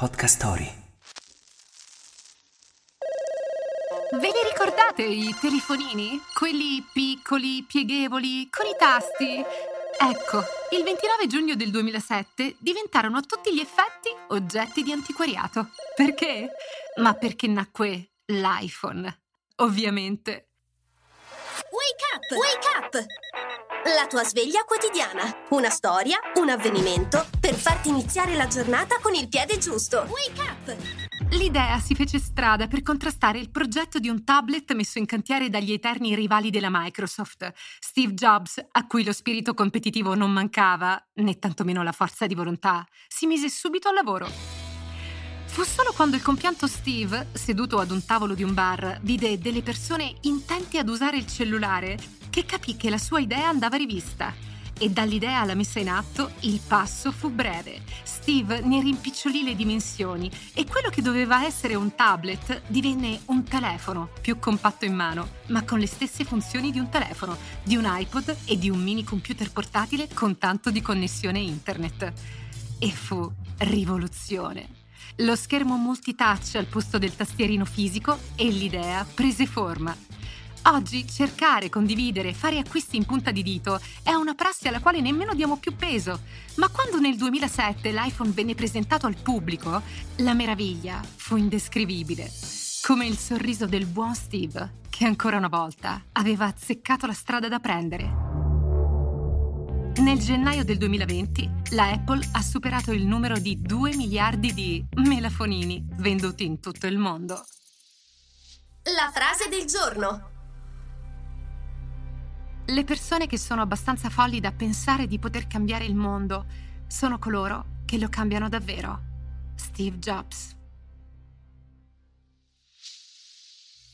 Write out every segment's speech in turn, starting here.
Podcast Story. Ve li ricordate i telefonini? Quelli piccoli, pieghevoli, con i tasti? Ecco, il 29 giugno del 2007 diventarono a tutti gli effetti oggetti di antiquariato. Perché? Ma perché nacque l'iPhone. Ovviamente. Wake up! Wake up! La tua sveglia quotidiana. Una storia, un avvenimento per farti iniziare la giornata con il piede giusto. Wake up! L'idea si fece strada per contrastare il progetto di un tablet messo in cantiere dagli eterni rivali della Microsoft, Steve Jobs, a cui lo spirito competitivo non mancava, né tantomeno la forza di volontà, si mise subito al lavoro. Fu solo quando il compianto Steve, seduto ad un tavolo di un bar, vide delle persone intenti ad usare il cellulare che capì che la sua idea andava rivista. E dall'idea alla messa in atto il passo fu breve. Steve ne rimpicciolì le dimensioni e quello che doveva essere un tablet divenne un telefono, più compatto in mano, ma con le stesse funzioni di un telefono, di un iPod e di un mini computer portatile con tanto di connessione internet. E fu rivoluzione. Lo schermo multitouch al posto del tastierino fisico e l'idea prese forma. Oggi cercare, condividere, fare acquisti in punta di dito è una prassi alla quale nemmeno diamo più peso. Ma quando nel 2007 l'iPhone venne presentato al pubblico, la meraviglia fu indescrivibile. Come il sorriso del buon Steve, che ancora una volta aveva azzeccato la strada da prendere. Nel gennaio del 2020 la Apple ha superato il numero di 2 miliardi di melafonini venduti in tutto il mondo. La frase del giorno. Le persone che sono abbastanza folli da pensare di poter cambiare il mondo sono coloro che lo cambiano davvero. Steve Jobs.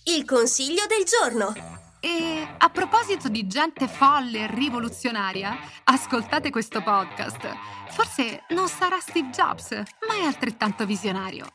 Il consiglio del giorno. E a proposito di gente folle e rivoluzionaria, ascoltate questo podcast. Forse non sarà Steve Jobs, ma è altrettanto visionario.